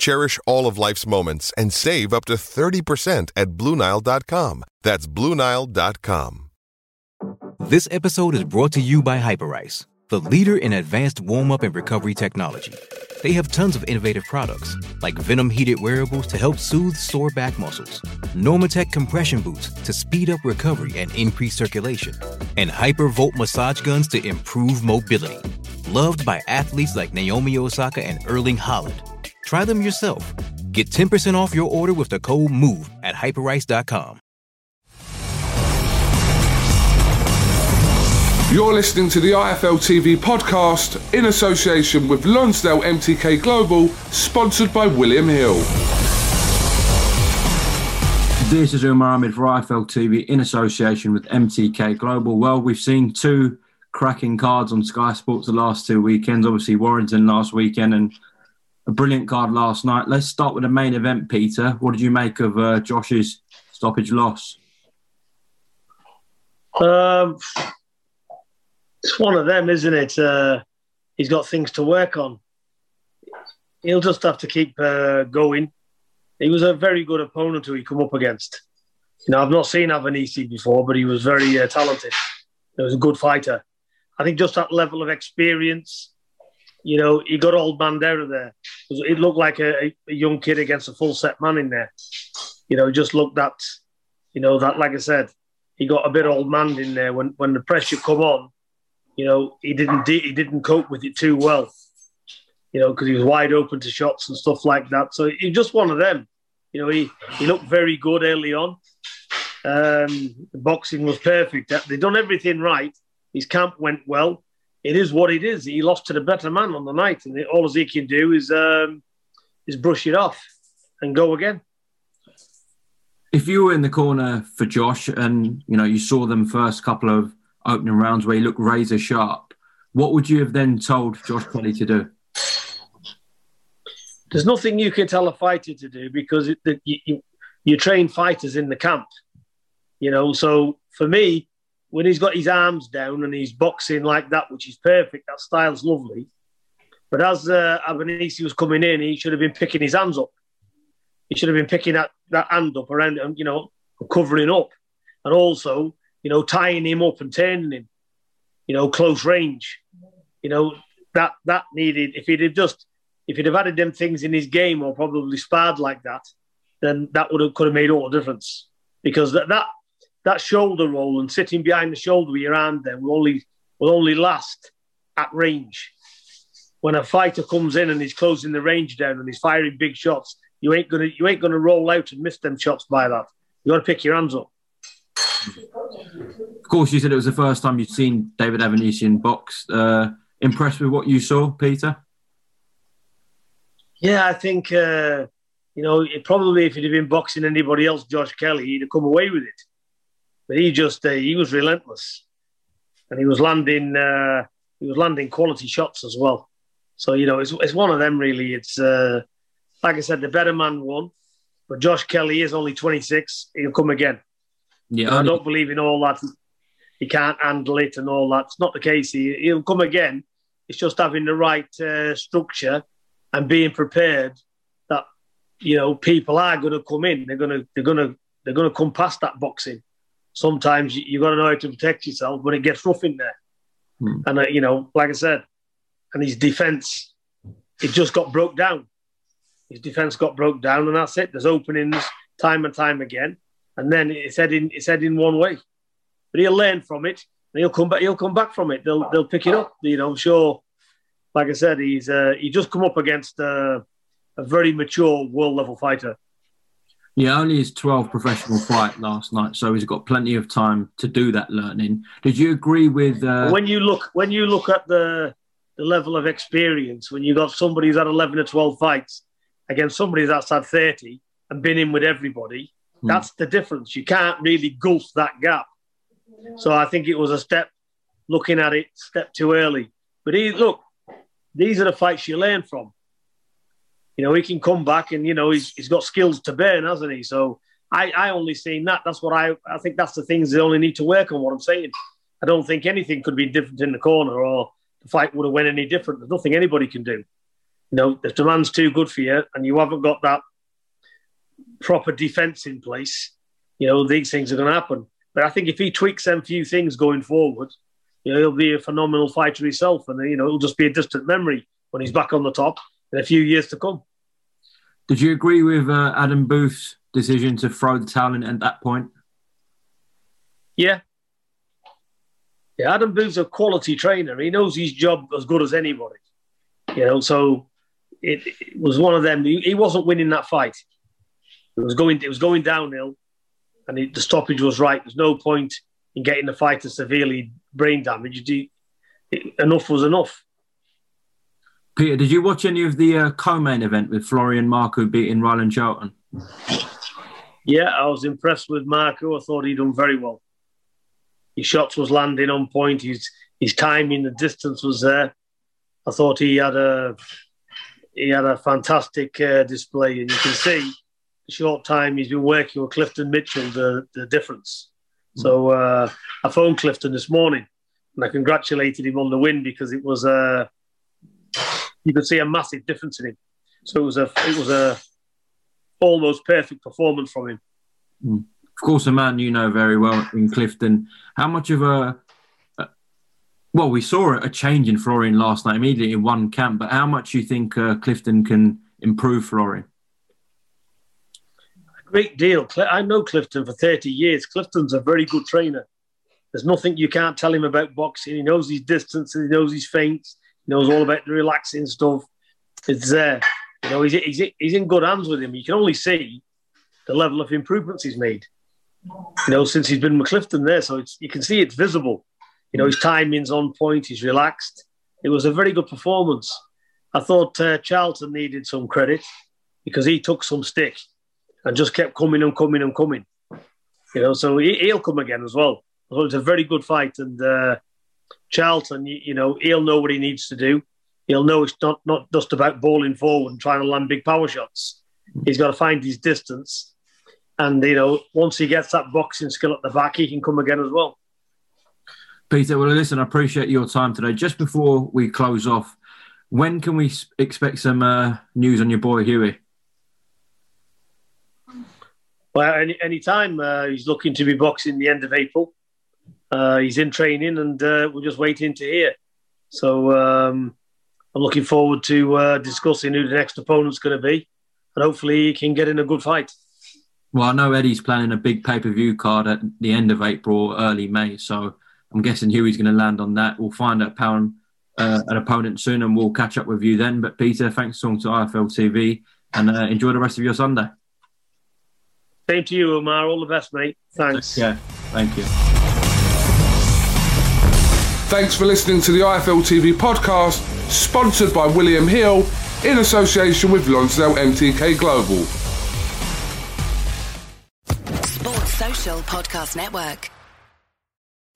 Cherish all of life's moments and save up to 30% at BlueNile.com. That's BlueNile.com. This episode is brought to you by Hyperice, the leader in advanced warm up and recovery technology. They have tons of innovative products, like Venom heated wearables to help soothe sore back muscles, Normatec compression boots to speed up recovery and increase circulation, and Hypervolt massage guns to improve mobility. Loved by athletes like Naomi Osaka and Erling Haaland. Try them yourself. Get 10% off your order with the code MOVE at hyperice.com. You're listening to the IFL TV podcast in association with Lonsdale MTK Global, sponsored by William Hill. This is Umar Ahmed for IFL TV in association with MTK Global. Well, we've seen two cracking cards on Sky Sports the last two weekends. Obviously, Warrington last weekend and a brilliant card last night. Let's start with the main event, Peter. What did you make of uh, Josh's stoppage loss? Um, it's one of them, isn't it? Uh, he's got things to work on. He'll just have to keep uh, going. He was a very good opponent who he come up against. You know, I've not seen Avanesyan before, but he was very uh, talented. He was a good fighter. I think just that level of experience, you know, he got old man down there. It looked like a, a young kid against a full set man in there. You know, just looked that, you know, that like I said, he got a bit old man in there when when the pressure come on you know, he didn't he didn't cope with it too well. You know, because he was wide open to shots and stuff like that. So he's just one of them. You know, he, he looked very good early on. Um, the boxing was perfect. They'd done everything right. His camp went well. It is what it is. He lost to the better man on the night, and all he can do is um, is brush it off and go again. If you were in the corner for Josh, and you know you saw them first couple of opening rounds where he looked razor sharp. What would you have then told Josh Kelly to do? There's nothing you can tell a fighter to do because it, you, you, you train fighters in the camp, you know. So for me, when he's got his arms down and he's boxing like that, which is perfect, that style's lovely. But as uh, was coming in, he should have been picking his hands up. He should have been picking that, that hand up around, him, you know, covering up. And also, you know, tying him up and turning him, you know, close range. You know, that that needed if he'd have just if he'd have added them things in his game or probably sparred like that, then that would have could have made all the difference. Because that that that shoulder roll and sitting behind the shoulder with your hand there will only will only last at range. When a fighter comes in and he's closing the range down and he's firing big shots, you ain't gonna you ain't gonna roll out and miss them shots by that. You got to pick your hands up. Of course, you said it was the first time you'd seen David Avanesyan box. Uh, impressed with what you saw, Peter? Yeah, I think uh, you know it probably if he'd have been boxing anybody else, Josh Kelly, he'd have come away with it. But he just uh, he was relentless, and he was landing uh, he was landing quality shots as well. So you know it's it's one of them really. It's uh, like I said, the better man won, but Josh Kelly is only 26. He'll come again. Yeah, I don't believe in all that. He can't handle it and all that. It's not the case. He, will come again. It's just having the right uh, structure and being prepared that you know people are going to come in. They're going to they're going to they're going to come past that boxing. Sometimes you, have got to know how to protect yourself when it gets rough in there. Hmm. And uh, you know, like I said, and his defense, it just got broke down. His defense got broke down, and that's it. There's openings time and time again and then it's heading it's heading one way. But he'll learn from it. he'll come back. He'll come back from it. They'll they'll pick it up. You know, I'm sure. Like I said, he's uh, he just come up against uh, a very mature world level fighter. Yeah, only his 12th professional fight last night, so he's got plenty of time to do that learning. Did you agree with? Uh... When you look when you look at the the level of experience, when you got somebody who's had 11 or 12 fights against somebody that's had 30 and been in with everybody, hmm. that's the difference. You can't really gulf that gap. So I think it was a step, looking at it, step too early. But he, look, these are the fights you learn from. You know, he can come back and, you know, he's, he's got skills to burn, hasn't he? So I, I only seen that. That's what I, I think that's the things they only need to work on, what I'm saying. I don't think anything could be different in the corner or the fight would have went any different. There's nothing anybody can do. You know, if the man's too good for you and you haven't got that proper defence in place, you know, these things are going to happen. But I think if he tweaks them few things going forward, you know, he'll be a phenomenal fighter himself, and you know, it'll just be a distant memory when he's back on the top in a few years to come. Did you agree with uh, Adam Booth's decision to throw the towel in at that point? Yeah. Yeah, Adam Booth's a quality trainer. He knows his job as good as anybody. You know, so it, it was one of them. He, he, wasn't winning that fight. It was going. It was going downhill and it, the stoppage was right. There's no point in getting the fighter severely brain damaged. It, enough was enough. Peter, did you watch any of the uh, co-main event with Florian Marku beating Rylan Charlton? Yeah, I was impressed with Marku. I thought he'd done very well. His shots was landing on point. His his timing, the distance was there. I thought he had a he had a fantastic uh, display, and you can see short time he's been working with Clifton Mitchell, the, the difference. Mm. So uh, I phoned Clifton this morning and I congratulated him on the win because it was uh, you could see a massive difference in him. So it was a it was a almost perfect performance from him. Mm. Of course, a man you know very well in Clifton. How much of a well, we saw a change in Florian last night immediately in one camp, but how much do you think uh, Clifton can improve Florian? A great deal. I know Clifton for 30 years. Clifton's a very good trainer. There's nothing you can't tell him about boxing. He knows his distances, he knows his feints, knows all about the relaxing stuff. It's there. You know, he's, he's, he's in good hands with him. You can only see the level of improvements he's made, you know, since he's been with Clifton there. So you can see it's visible. You know, his timing's on point, he's relaxed. It was a very good performance. I thought uh, Charlton needed some credit because he took some stick and just kept coming and coming and coming. You know, so he, will come again as well. So it's a very good fight, and uh, Charlton, you, you, know, he'll know what he needs to do. He'll know it's not not just about bowling forward and trying to land big power shots. He's got to find his distance, and you know, once he gets that boxing skill at the back, he can come again as well. Peter, well, listen, I appreciate your time today. Just before we close off, when can we expect some uh, news on your boy Hughie? Well, any any time uh, he's looking to be boxing the end of April. Uh, he's in training, and uh, we're just waiting to hear. So um, I'm looking forward to uh, discussing who the next opponent's going to be, and hopefully he can get in a good fight. Well, I know Eddie's planning a big pay per view card at the end of April, early May. So I'm guessing Hughie's going to land on that. We'll find out pound, uh, an opponent soon, and we'll catch up with you then. But Peter, thanks so much to IFL TV, and uh, enjoy the rest of your Sunday. Same to you, Omar. All the best, mate. Thanks. Yeah, thank you. Thanks for listening to the IFL TV podcast, sponsored by William Hill in association with Lonsdale MTK Global. Sports Social Podcast Network.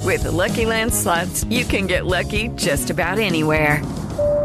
With the Lucky Land slots, you can get lucky just about anywhere.